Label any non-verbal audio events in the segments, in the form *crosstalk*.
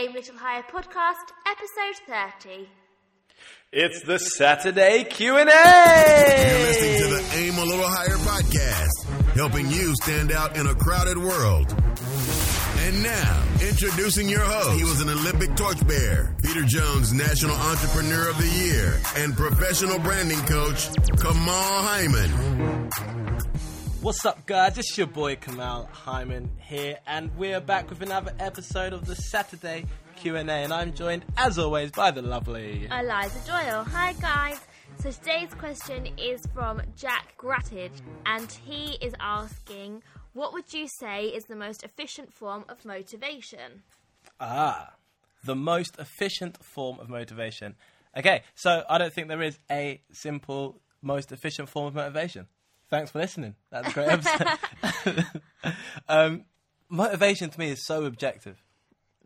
Aim Little Higher podcast, episode 30. It's the Saturday Q&A. You're listening to the Aim a Little Higher podcast, helping you stand out in a crowded world. And now, introducing your host. He was an Olympic torchbearer, Peter Jones National Entrepreneur of the Year, and professional branding coach, Kamal Hyman. What's up, guys? It's your boy Kamal Hyman here, and we're back with another episode of the Saturday Q&A, and I'm joined, as always, by the lovely... Eliza Doyle. Hi, guys. So today's question is from Jack Grattage, and he is asking, what would you say is the most efficient form of motivation? Ah, the most efficient form of motivation. Okay, so I don't think there is a simple, most efficient form of motivation. Thanks for listening. That's a great episode. *laughs* um, motivation to me is so objective.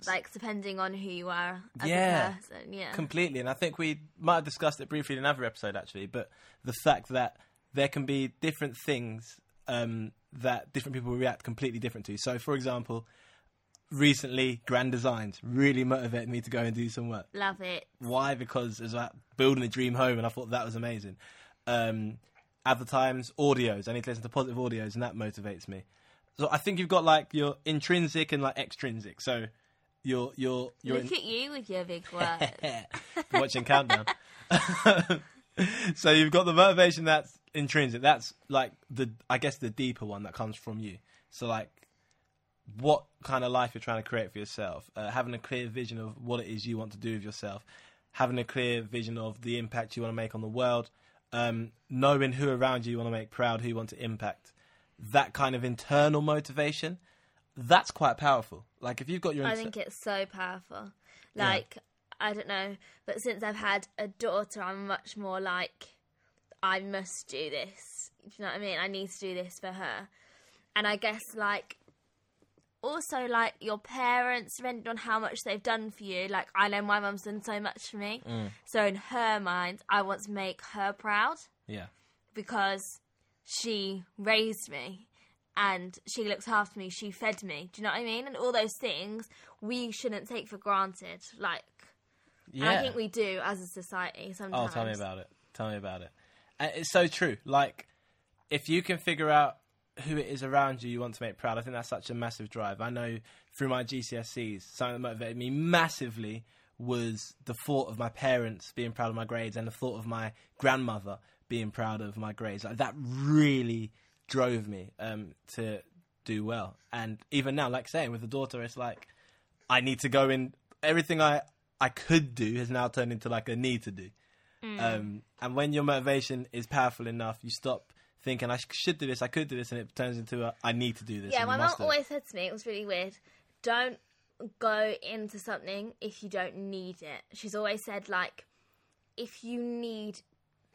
Like, depending on who you are as Yeah. a person, yeah. Completely, and I think we might have discussed it briefly in another episode, actually. But the fact that there can be different things um, that different people react completely different to. So, for example, recently, Grand Designs really motivated me to go and do some work. Love it. Why? Because it was like building a dream home, and I thought that was amazing. Um, other times, audios. I need to listen to positive audios, and that motivates me. So I think you've got like your intrinsic and like extrinsic. So your your your Look at you with your big *laughs* words. watching countdown. *laughs* so you've got the motivation that's intrinsic. That's like the I guess the deeper one that comes from you. So like what kind of life you're trying to create for yourself, uh, having a clear vision of what it is you want to do with yourself, having a clear vision of the impact you want to make on the world, um, knowing who around you you want to make proud, who you want to impact. That kind of internal motivation, that's quite powerful. Like if you've got your, I think it's so powerful. Like, I don't know, but since I've had a daughter, I'm much more like, I must do this. Do you know what I mean? I need to do this for her. And I guess, like, also, like, your parents, depending on how much they've done for you, like, I know my mum's done so much for me. Mm. So, in her mind, I want to make her proud yeah, because she raised me and she looked after me, she fed me. Do you know what I mean? And all those things we shouldn't take for granted. Like, yeah. I think we do as a society sometimes. Oh, tell me about it. Tell me about it. And it's so true. Like, if you can figure out who it is around you you want to make proud, I think that's such a massive drive. I know through my GCSEs, something that motivated me massively was the thought of my parents being proud of my grades and the thought of my grandmother being proud of my grades. Like, that really drove me um, to do well. And even now, like saying with the daughter, it's like I need to go in. Everything I I could do has now turned into like a need to do. Mm. Um, and when your motivation is powerful enough, you stop thinking I should do this, I could do this, and it turns into a I need to do this. Yeah, my mum must do it. always said to me, it was really weird, don't go into something if you don't need it. She's always said, like, if you need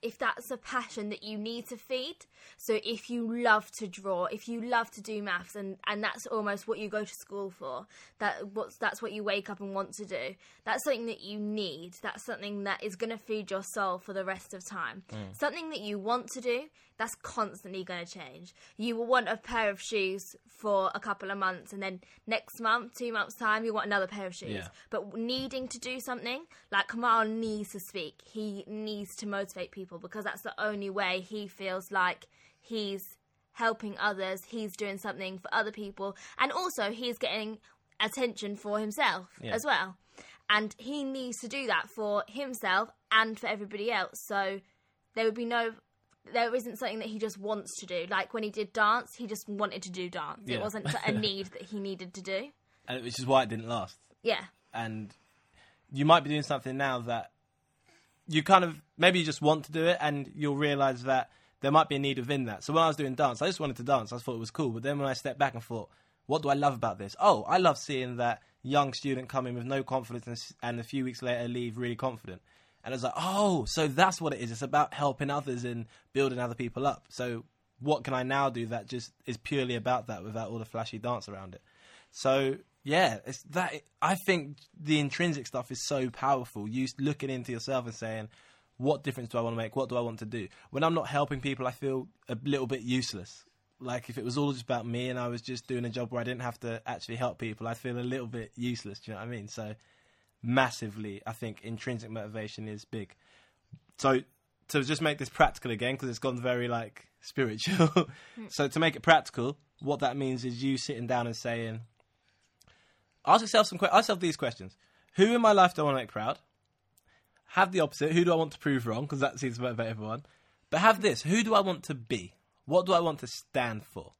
if that's a passion that you need to feed so if you love to draw if you love to do maths and and that's almost what you go to school for that what's that's what you wake up and want to do that's something that you need that's something that is going to feed your soul for the rest of time mm. something that you want to do that's constantly going to change. You will want a pair of shoes for a couple of months and then next month two months time you want another pair of shoes. Yeah. but needing to do something like Kamal needs to speak. He needs to motivate people because that's the only way he feels like he's helping others he's doing something for other people and also he's getting attention for himself Yeah. as well. And he needs to do that for himself and for everybody else. So there would be no there isn't something that he just wants to do like when he did dance he just wanted to do dance Yeah. it wasn't a *laughs* need that he needed to do and which is why it didn't last. yeah And you might be doing something now that you kind of maybe you just want to do it, and you'll realize that there might be a need within that. So when I was doing dance, I just wanted to dance. I thought it was cool, but then when I stepped back and thought, what do I love about this? Oh, I love seeing that young student come in with no confidence and, and a few weeks later leave really confident. And I was like, oh, so that's what it is. It's about helping others and building other people up. So what can I now do that just is purely about that without all the flashy dance around it? So yeah, it's that. I think the intrinsic stuff is so powerful. You looking into yourself and saying, "What difference do I want to make? What do I want to do?" When I'm not helping people, I feel a little bit useless. like if it was all just about me and I was just doing a job where I didn't have to actually help people, I'd feel a little bit useless. Do you know what I mean? So massively, I think intrinsic motivation is big. So to just make this practical again, because it's gone very like spiritual. *laughs* so to make it practical, what that means is you sitting down and saying, ask yourself some, ask yourself these questions: Who in my life do I want to make proud? Have the opposite: Who do I want to prove wrong? Because that seems to motivate everyone. But have this: Who do I want to be? What do I want to stand for?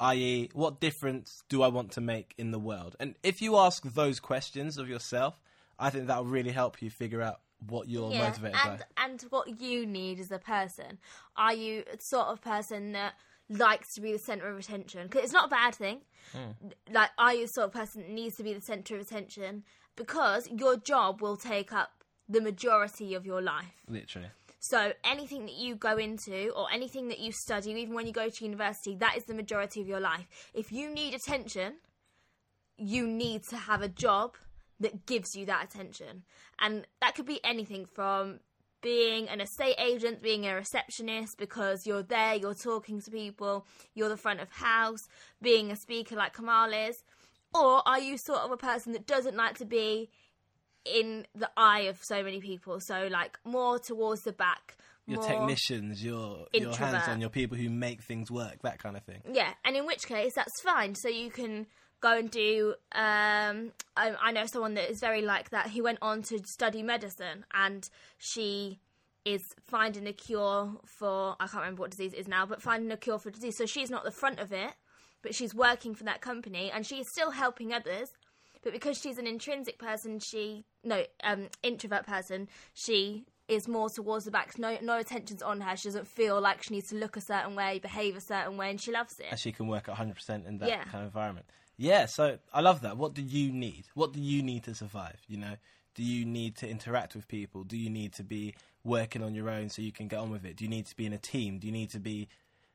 I.e., what difference do I want to make in the world? And if you ask those questions of yourself, I think that will really help you figure out what you're yeah, motivated and by. and what you need as a person. Are you a sort of person that likes to be the center of attention? Because it's not a bad thing. Hmm. Like, are you the sort of person that needs to be the center of attention? Because your job will take up the majority of your life. Literally. So anything that you go into or anything that you study, even when you go to university, that is the majority of your life. If you need attention, you need to have a job that gives you that attention. And that could be anything from being an estate agent, being a receptionist because you're there, you're talking to people, you're the front of house, being a speaker like Kamal is. Or are you sort of a person that doesn't like to be in the eye of so many people? So, like, more towards the back. Your technicians, your your Introvert. hands on, your people who make things work, that kind of thing. Yeah, and in which case that's fine. So you can go and do. Um, I, I know someone that is very like that. He went on to study medicine, and she is finding a cure for. I can't remember what disease it is now, but finding a cure for disease. So she's not the front of it, but she's working for that company, and she's still helping others. But because she's an intrinsic person, she no um, introvert person, she is more towards the back. No, no attention's on her. She doesn't feel like she needs to look a certain way, behave a certain way, and she loves it. And she can work 100% in that Yeah. kind of environment. Yeah, so I love that. What do you need? What do you need to survive? You know, do you need to interact with people? Do you need to be working on your own so you can get on with it? Do you need to be in a team? Do you need to be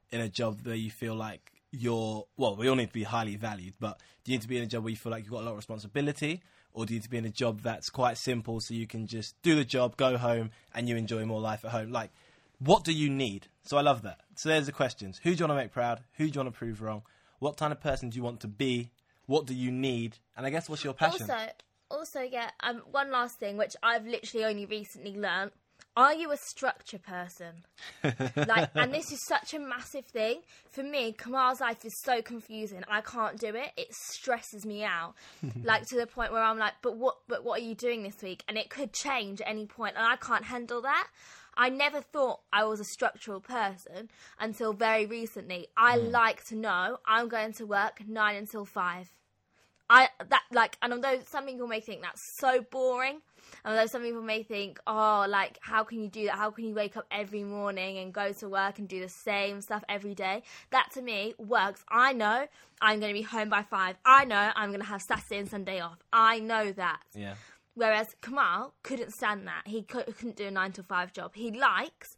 in a job where you feel like you're well, we all need to be highly valued, but do you need to be in a job where you feel like you've got a lot of responsibility? Or do you need to be in a job that's quite simple so you can just do the job, go home, and you enjoy more life at home? Like, what do you need? So I love that. So there's the questions. Who do you want to make proud? Who do you want to prove wrong? What kind of person do you want to be? What do you need? And I guess what's your passion? Also, also, yeah. Um, one last thing, which I've literally only recently learnt. Are you a structure person? *laughs* like, and this is such a massive thing for me. Kamal's life is so confusing. I can't do it. It stresses me out, *laughs* like to the point where I'm like, but what? But what are you doing this week? And it could change at any point, and I can't handle that. I never thought I was a structural person until very recently. I mm. like to know I'm going to work nine until five. I that like, and although some people may think that's so boring, and although some people may think, oh, like how can you do that? How can you wake up every morning and go to work and do the same stuff every day? That to me works. I know I'm going to be home by five. I know I'm going to have Saturday and Sunday off. I know that. yeah. Whereas Kamal couldn't stand that. He couldn't do a nine to five job. He likes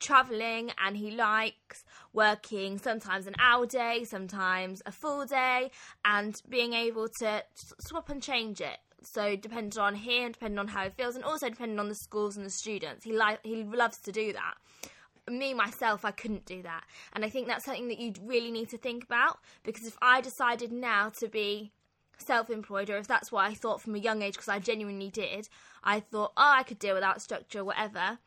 traveling and he likes working sometimes an hour day, sometimes a full day, and being able to swap and change it. So depending on him, depending on how he feels, and also depending on the schools and the students, he like he loves to do that. Me myself, I couldn't do that, and I think that's something that you really need to think about because if I decided now to be self-employed or if that's what I thought from a young age because I genuinely did I thought oh I could deal without structure whatever.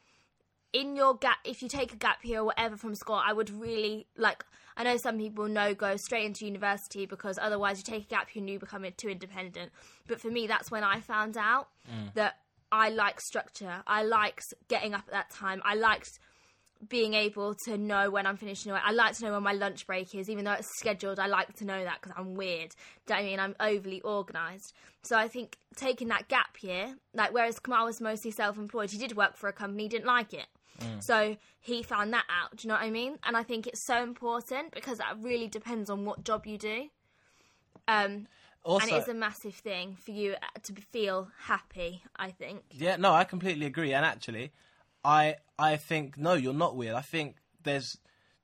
In your gap if you take a gap year or whatever from school I would really like I know some people know go straight into university because otherwise you take a gap year and you become too independent. But for me that's when I found out mm. that I like structure. I liked getting up at that time. I liked being able to know when I'm finishing work. I like to know when my lunch break is, even though it's scheduled. I like to know that because I'm weird. Do you know what I mean? I'm overly organised. So I think taking that gap year, like whereas Kamal was mostly self-employed, he did work for a company, he didn't like it. So he found that out. Do you know what I mean? And I think it's so important because that really depends on what job you do. Um, Also, and it is a massive thing for you uh, to feel happy. I think. Yeah, no, I completely agree. And actually, I I think no, you're not weird. I think there's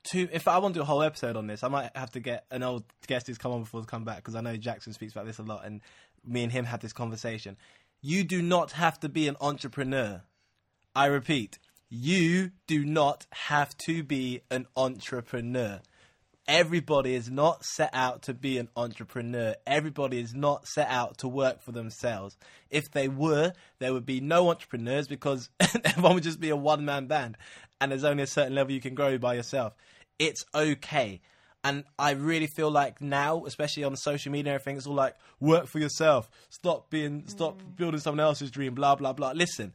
two. If I want to do a whole episode on this, I might have to get an old guest who's come on before to come back because I know Jackson speaks about this a lot, and me and him had this conversation. You do not have to be an entrepreneur. I repeat, you do not have to be an entrepreneur. Everybody is not set out to be an entrepreneur. Everybody is not set out to work for themselves. If they were, there would be no entrepreneurs because *laughs* everyone would just be a one man band. And there's only a certain level you can grow by yourself. It's okay. And I really feel like now, especially on social media and everything, it's all like work for yourself. Stop being, stop mm. building someone else's dream. Blah blah blah. Listen,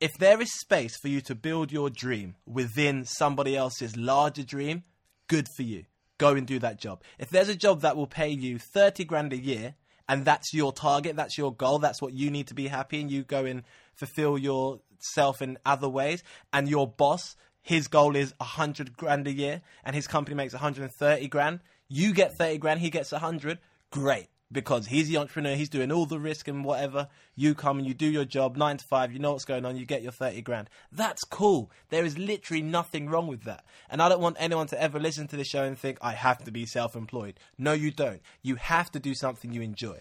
if there is space for you to build your dream within somebody else's larger dream, good for you. Go and do that job. If there's a job that will pay you 30 grand a year and that's your target, that's your goal, that's what you need to be happy and you go and fulfill yourself in other ways and your boss, his goal is 100 grand a year and his company makes 130 grand, you get 30 grand, he gets 100, great because he's the entrepreneur, he's doing all the risk and whatever. You come and you do your job nine to five, you know what's going on, you get your 30 grand. That's cool. There is literally nothing wrong with that. And I don't want anyone to ever listen to the show and think, I have to be self employed. No, you don't. You have to do something you enjoy.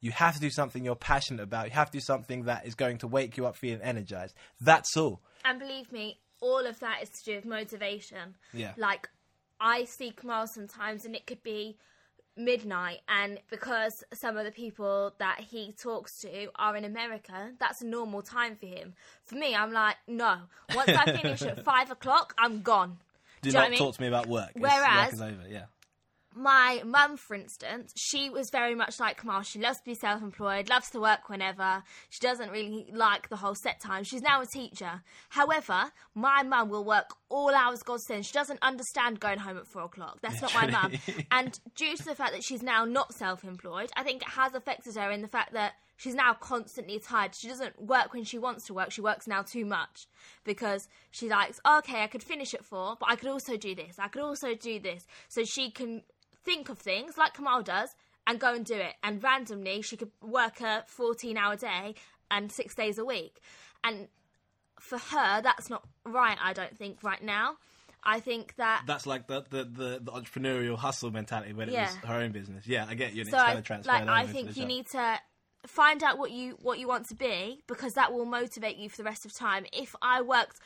You have to do something you're passionate about. You have to do something that is going to wake you up feeling energized. That's all. And believe me, all of that is to do with motivation. Yeah. Like, I see Kamal sometimes, and it could be midnight, and because some of the people that he talks to are in America, that's a normal time for him. For me, I'm like, no. Once I finish at *laughs* five o'clock, I'm gone. Do, you know not I mean? talk to me about work. It's- Whereas- work is over. Yeah. My mum, for instance, she was very much like Kamal. She loves to be self employed, loves to work whenever. She doesn't really like the whole set time. She's now a teacher. However, my mum will work all hours God sends. She doesn't understand going home at four o'clock. That's not my mum. *laughs* And due to the fact that she's now not self employed, I think it has affected her in the fact that she's now constantly tired. She doesn't work when she wants to work. She works now too much because she likes, okay, I could finish at four, but I could also do this. I could also do this. So she can think of things like Kamal does and go and do it. And randomly, she could work a 14 hour day and six days a week. And for her, that's not right, I don't think, right now. I think that. That's like the, the, the, the entrepreneurial hustle mentality when Yeah. it was her own business. Yeah, I get you. So I, like I think you need to find out what you what you want to be because that will motivate you for the rest of time. If I worked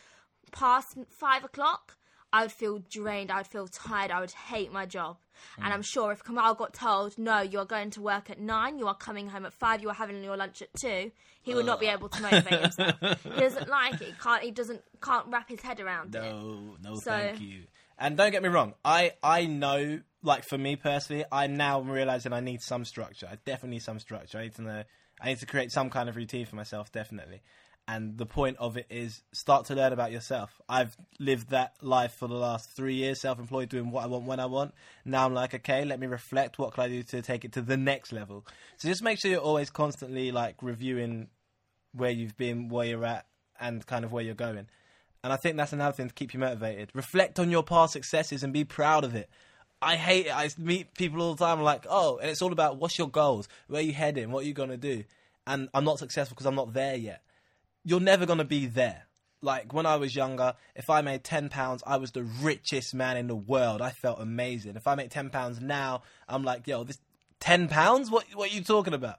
past five o'clock, I would feel drained. I would feel tired. I would hate my job. Mm. And I'm sure if Kamal got told, no, you're going to work at nine, you are coming home at five, you are having your lunch at two, he would not be able to motivate himself. He doesn't *laughs* like it. He can't. He doesn't. Can't wrap his head around it. No, no, So- thank you. And don't get me wrong, I I know, like for me personally, I now realizing I need some structure. I definitely need some structure. I need to know. I need to create some kind of routine for myself, definitely. And the point of it is start to learn about yourself. I've lived that life for the last three years, self-employed, doing what I want when I want. Now I'm like, okay, let me reflect. What can I do to take it to the next level? So just make sure you're always constantly like reviewing where you've been, where you're at, and kind of where you're going. And I think that's another thing to keep you motivated. Reflect on your past successes and be proud of it. I hate it. I meet people all the time like, oh, and it's all about what's your goals? Where are you heading? What are you going to do? And I'm not successful because I'm not there yet. You're never going to be there. Like when I was younger, if I made £10, I was the richest man in the world. I felt amazing. If I make £10 now, I'm like, yo, this £10? What, what are you talking about?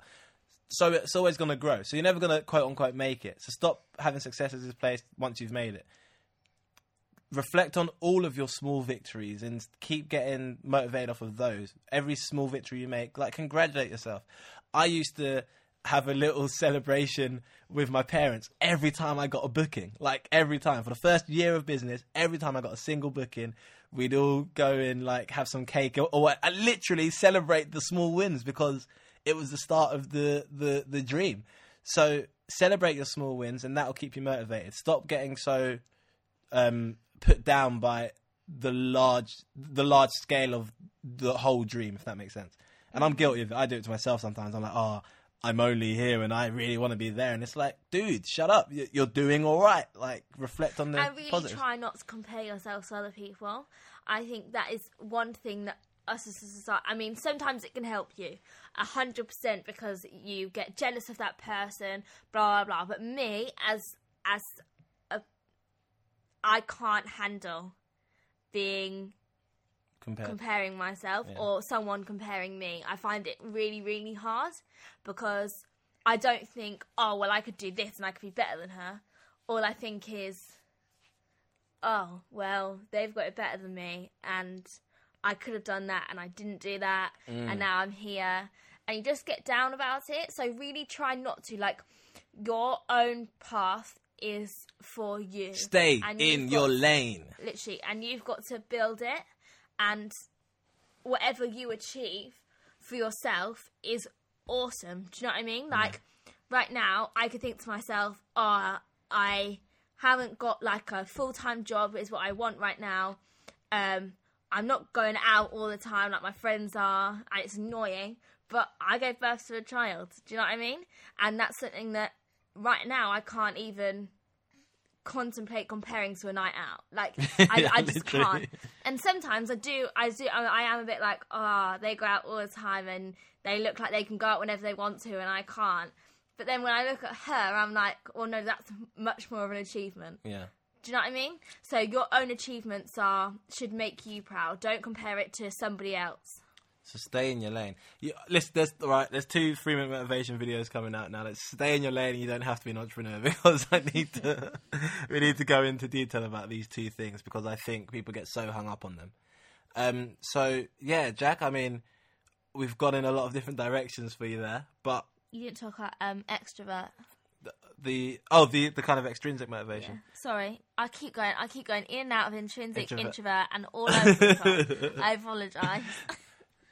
so it's always to grow. So you're never to quote unquote make it. So stop having successes in place once you've made it. Reflect on all of your small victories and keep getting motivated off of those. Every small victory you make, like congratulate yourself. I used to have a little celebration with my parents every time I got a booking. Like every time for the first year of business, every time I got a single booking, we'd all go and like have some cake or, or I literally celebrate the small wins because it was the start of the the the dream. So celebrate your small wins, and that'll keep you motivated. Stop getting so um, put down by the large the large scale of the whole dream, if that makes sense. And I'm guilty of it. I do it to myself sometimes. I'm like, oh, I'm only here, and I really want to be there. And it's like, dude, shut up. You- You're doing all right. Like, reflect on the I really positives. try not to compare yourself to other people. I think that is one thing that us as a society. I mean, sometimes it can help you, a hundred percent, because you get jealous of that person, blah blah blah. But me, as as a, I can't handle being Compared. comparing myself Yeah. or someone comparing me. I find it really, really hard because I don't think, oh, well, I could do this and I could be better than her. All I think is, oh, well, they've got it better than me and I could have done that and I didn't do that, Mm. and now I'm here. And you just get down about it. So really try not to. Like, your own path is for you. Stay in your lane. literally and you've got to build it and whatever you achieve for yourself is awesome. Do you know what i mean? Like right now i could think to myself oh i haven't got like a full-time job is what i want right now. Um i'm not going out all the time like my friends are and it's annoying but i gave birth to a child. Do you know what i mean? And that's something that right now i can't even contemplate comparing to a night out. Like *laughs* I, I just can't. And sometimes I do. I do. I, I am a bit like, ah, they go out all the time and they look like they can go out whenever they want to, and I can't. But then when I look at her, I'm like, oh no, that's much more of an achievement. Yeah. Do you know what I mean? So your own achievements are should make you proud. Don't compare it to somebody else. So stay in your lane. You, listen, there's right. There's two three minute motivation videos coming out now. Let's stay in your lane. You don't have to be an entrepreneur *laughs* because I need to. we need to go into detail about these two things because I think people get so hung up on them. Um. So yeah, Jack. I mean, we've gone in a lot of different directions for you there, but You didn't talk about um extrovert. the oh the the kind of extrinsic motivation. Sorry, I keep going. I keep going in and out of intrinsic, Introvert. introvert, and all over the top. *laughs* I apologise. *laughs*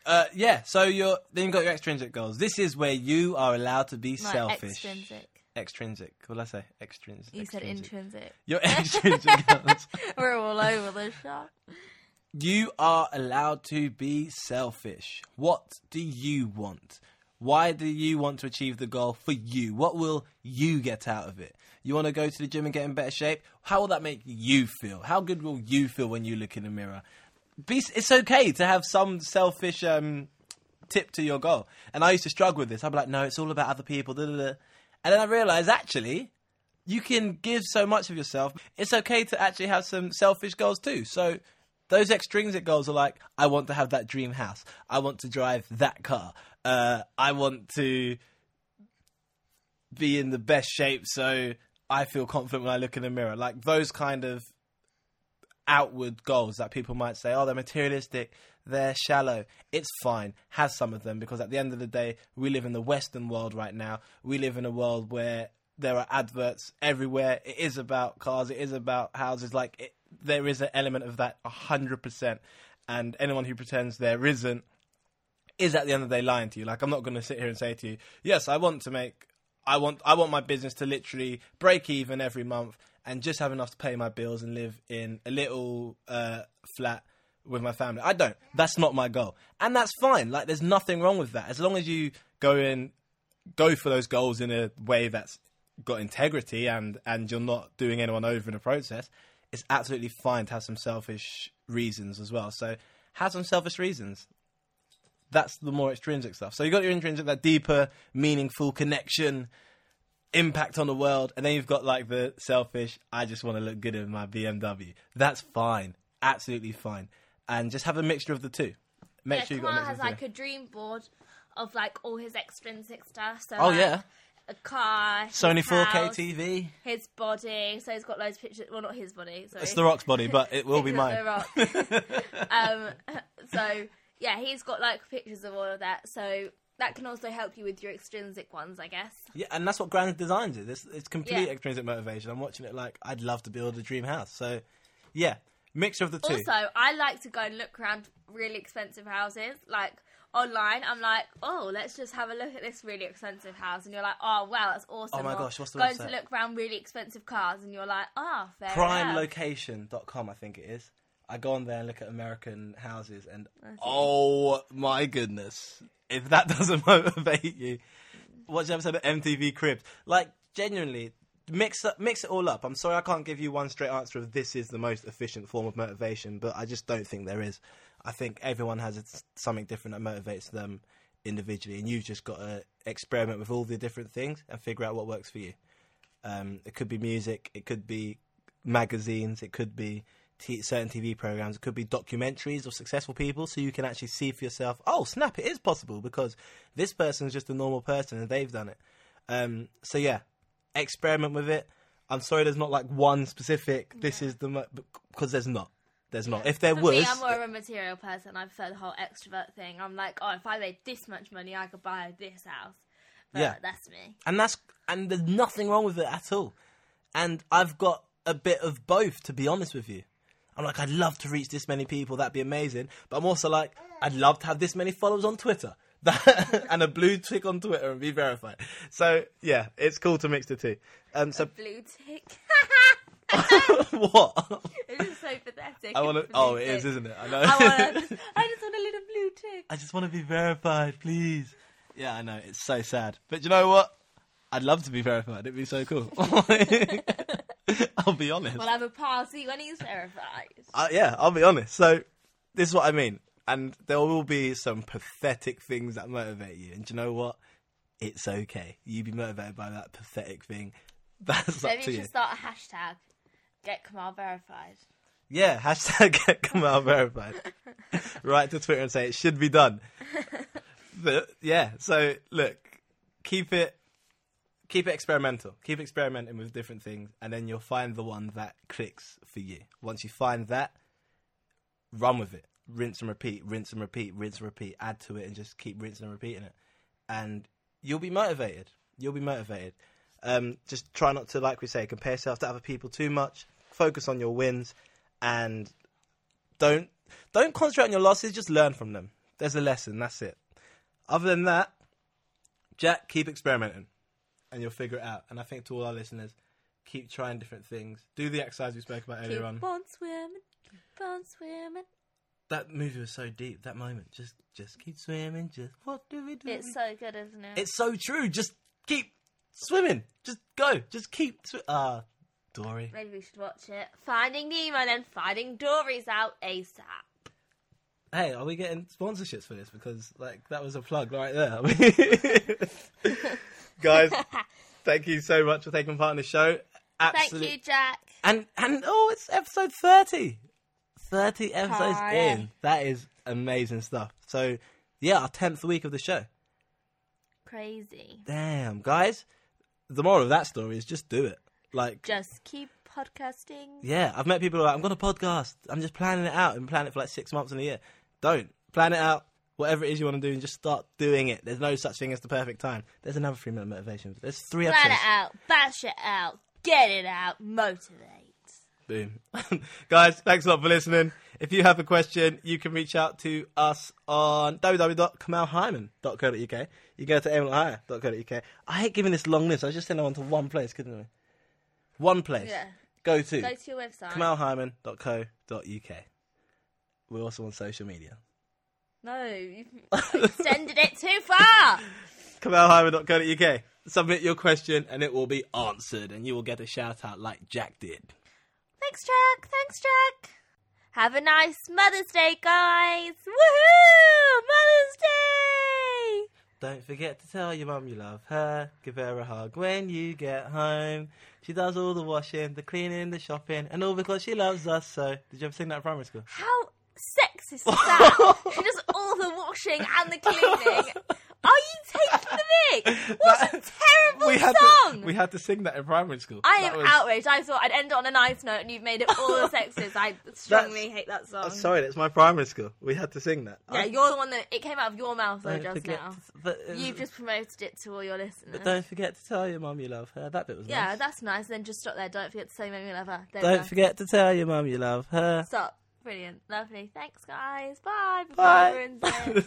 Uh, yeah. So you're then you've got your extrinsic goals. This is where you are allowed to be selfish. extrinsic. Extrinsic. What did I say? Extrinsic. You said extrinsic. intrinsic. Your *laughs* extrinsic goals. *laughs* We're all over the shop. You are allowed to be selfish. What do you want? Why do you want to achieve the goal for you? What will you get out of it? You want to go to the gym and get in better shape? How will that make you feel? How good will you feel when you look in the mirror? Be, it's okay to have some selfish um, tip to your goal. And I used to struggle with this. I'd be like, no, it's all about other people. And then I realized actually, you can give so much of yourself. It's okay to actually have some selfish goals too. So those extrinsic goals are like, I want to have that dream house. I want to drive that car. Uh, I want to be in the best shape so I feel confident when I look in the mirror. Like those kind of outward goals that people might say, oh, they're materialistic, they're shallow. It's fine. Have some of them because at the end of the day, we live in the Western world right now. We live in a world where there are adverts everywhere. It is about cars. It is about houses. Like it, there is an element of that, hundred percent. And anyone who pretends there isn't is at the end of the day lying to you. Like I'm not going to sit here and say to you, yes, I want to make, I want, I want my business to literally break even every month and just have enough to pay my bills and live in a little uh, flat with my family. I don't. That's not my goal, and that's fine. Like there's nothing wrong with that as long as you go in, go for those goals in a way that's got integrity and and you're not doing anyone over in the process. It's absolutely fine to have some selfish reasons as well. So have some selfish reasons that's the more extrinsic stuff. So you got your intrinsic, that deeper, meaningful connection, impact on the world, and then you've got like the selfish. I just want to look good in my BMW. That's fine, absolutely fine, and just have a mixture of the two. Make yeah, sure you got mixture has like a dream board of like all his extrinsic stuff. So Oh like, yeah, a car, Sony 4K house, TV. his body. So he's got loads of pictures. Well, not his body. Sorry. It's the Rock's body, but it will *laughs* be mine. The Rock. *laughs* um, *laughs* so yeah, he's got like pictures of all of that. So that can also help you with your extrinsic ones, I guess. Yeah, and that's what Grand Designs is. It's, it's complete Yeah. extrinsic motivation. I'm watching it like I'd love to build a dream house. So, yeah, mixture of the two. Also, I like to go and look around really expensive houses, like online. I'm like, oh, let's just have a look at this really expensive house, and you're like, oh wow, that's awesome. Oh my Or gosh, what's the going website? to look around really expensive cars, and you're like, ah, oh, fair primelocation.com i think it is i go on there and look at american houses and oh my goodness. If that *laughs* doesn't motivate you what's the episode of mtv cribs. Like genuinely mix up, mix it all up. I'm sorry i can't give you one straight answer of this is the most efficient form of motivation but i just don't think there is. I think everyone has something different that motivates them individually and you've just got to experiment with all the different things and figure out what works for you. Um, it could be music, it could be magazines, it could be t- certain TV programs, it could be documentaries of successful people, so you can actually see for yourself. Oh, snap! It is possible because this person is just a normal person and they've done it. Um, so yeah, experiment with it. I'm sorry, there's not like one specific. This is the mo- because there's not. There's not. If there For was, me, I'm more of a material person. I prefer the whole extrovert thing. I'm like, oh, if I made this much money, I could buy this house. But Yeah. that's me. and that's and there's nothing wrong with it at all. And I've got a bit of both, to be honest with you. I'm like, I'd love to reach this many people. That'd be amazing. But I'm also like, I'd love to have this many followers on Twitter. *laughs* That, and a blue tick on Twitter and be verified. So yeah, it's cool to mix the two. Um, so Blue tick. *laughs* what? it is so pathetic. I want to. Oh, it tick. is, isn't it? I know. I, wanna, *laughs* I just want a little blue tick. I just want to be verified, please. Yeah, I know. It's so sad. But you know what? I'd love to be verified. It'd be so cool. *laughs* I'll be honest. We'll have a party when he's verified. Uh, yeah, I'll be honest. So, this is what I mean. And there will be some pathetic things that motivate you. And do you know what? It's okay. You be motivated by that pathetic thing. *laughs* That's up Maybe to you you. should start a hashtag. Get Kamal verified. Yeah, *laughs* hashtag get Kamal verified. Write to Twitter and say it should be done. But, yeah, so look, keep it keep it experimental. Keep experimenting with different things and then you'll find the one that clicks for you. Once you find that, run with it. Rinse and repeat, rinse and repeat, rinse and repeat, add to it and just keep rinsing and repeating it. And you'll be motivated. You'll be motivated. Um, just try not to, like we say, compare yourself to other people too much. Focus on your wins and don't don't concentrate on your losses. Just learn from them. There's a lesson. That's it. Other than that, Jack, keep experimenting, and you'll figure it out. And I think to all our listeners, keep trying different things. Do the exercise we spoke about earlier Keep on. on swimming. Keep on swimming. That movie was so deep. That moment, just just keep swimming. Just what do we do? It's so good, isn't it? It's so true. Just keep swimming. Just go. Just keep. Sw- ah, Dory. Maybe we should watch it. Finding Nemo and then Finding Dory's out ASAP. Hey, are we getting sponsorships for this? Because like that was a plug right there. *laughs* *laughs* Guys, *laughs* thank you so much for taking part in the show. Thank you, Jack. And and oh, it's episode thirty. Thirty episodes Oh, in. That is amazing stuff. So yeah, our tenth week of the show. Crazy. Damn, guys. The moral of that story is just do it. Like Just keep podcasting. Yeah, I've met people who are like, I'm going to podcast. I'm just planning it out and plan it for like six months in a year. Don't. Plan it out, whatever it is you want to do, and just start doing it. There's no such thing as the perfect time. There's another three minute motivation. There's three Plan episodes. it out. Bash it out. Get it out. Motivate. Boom. *laughs* Guys, thanks a lot for listening. If you have a question, you can reach out to us on www.kamalhyman.co.uk. You go to aimlhigher.co.uk. I hate giving this long list. I was just send them on to one place, couldn't I? One place. Yeah. Go to Go to your website. kamalhyman.co.uk. We're also on social media. No, you've *laughs* extended it too far. kamalhyman.co.uk. Submit your question and it will be answered, and you will get a shout out like Jack did. Thanks, Jack. Thanks, Jack. Have a nice Mother's Day, guys. Woohoo! Mother's Day! Don't forget to tell your mum you love her. Give her a hug when you get home. She does all the washing, the cleaning, the shopping, and all because she loves us. So, did you ever sing that in primary school? How sexist is *laughs* that? she does all the washing and the cleaning. *laughs* Are you taking the mic? What a terrible we had song! To, we had to sing that in primary school. I That am was- outraged. I thought I'd end it on a nice note, and you've made it all the *laughs* sexist. I strongly hate that song. Oh, sorry, that's my primary school. We had to sing that. Yeah, I- you're the one that it came out of your mouth though don't just now. to- but, uh, You've just promoted it to all your listeners. But Don't forget to tell your mum you love her. That bit was nice. yeah, nice. that's nice. Then just stop there. Don't forget to say mum you love her. There Don't forget to tell your mum you love her. Stop. Brilliant. Lovely. Thanks, guys. Bye. Bye. *laughs*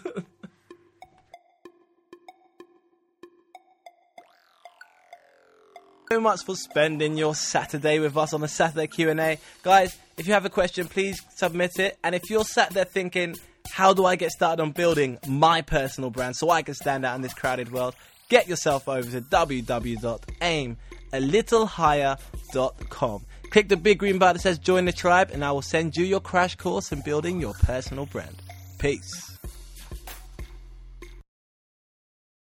so much for spending your Saturday with us on the Saturday Q&A. Guys, if you have a question, please submit it. And if you're sat there thinking, how do I get started on building my personal brand so I can stand out in this crowded world? Get yourself over to www.aimalittlehigher.com. Click the big green button that says join the tribe and I will send you your crash course in building your personal brand. Peace.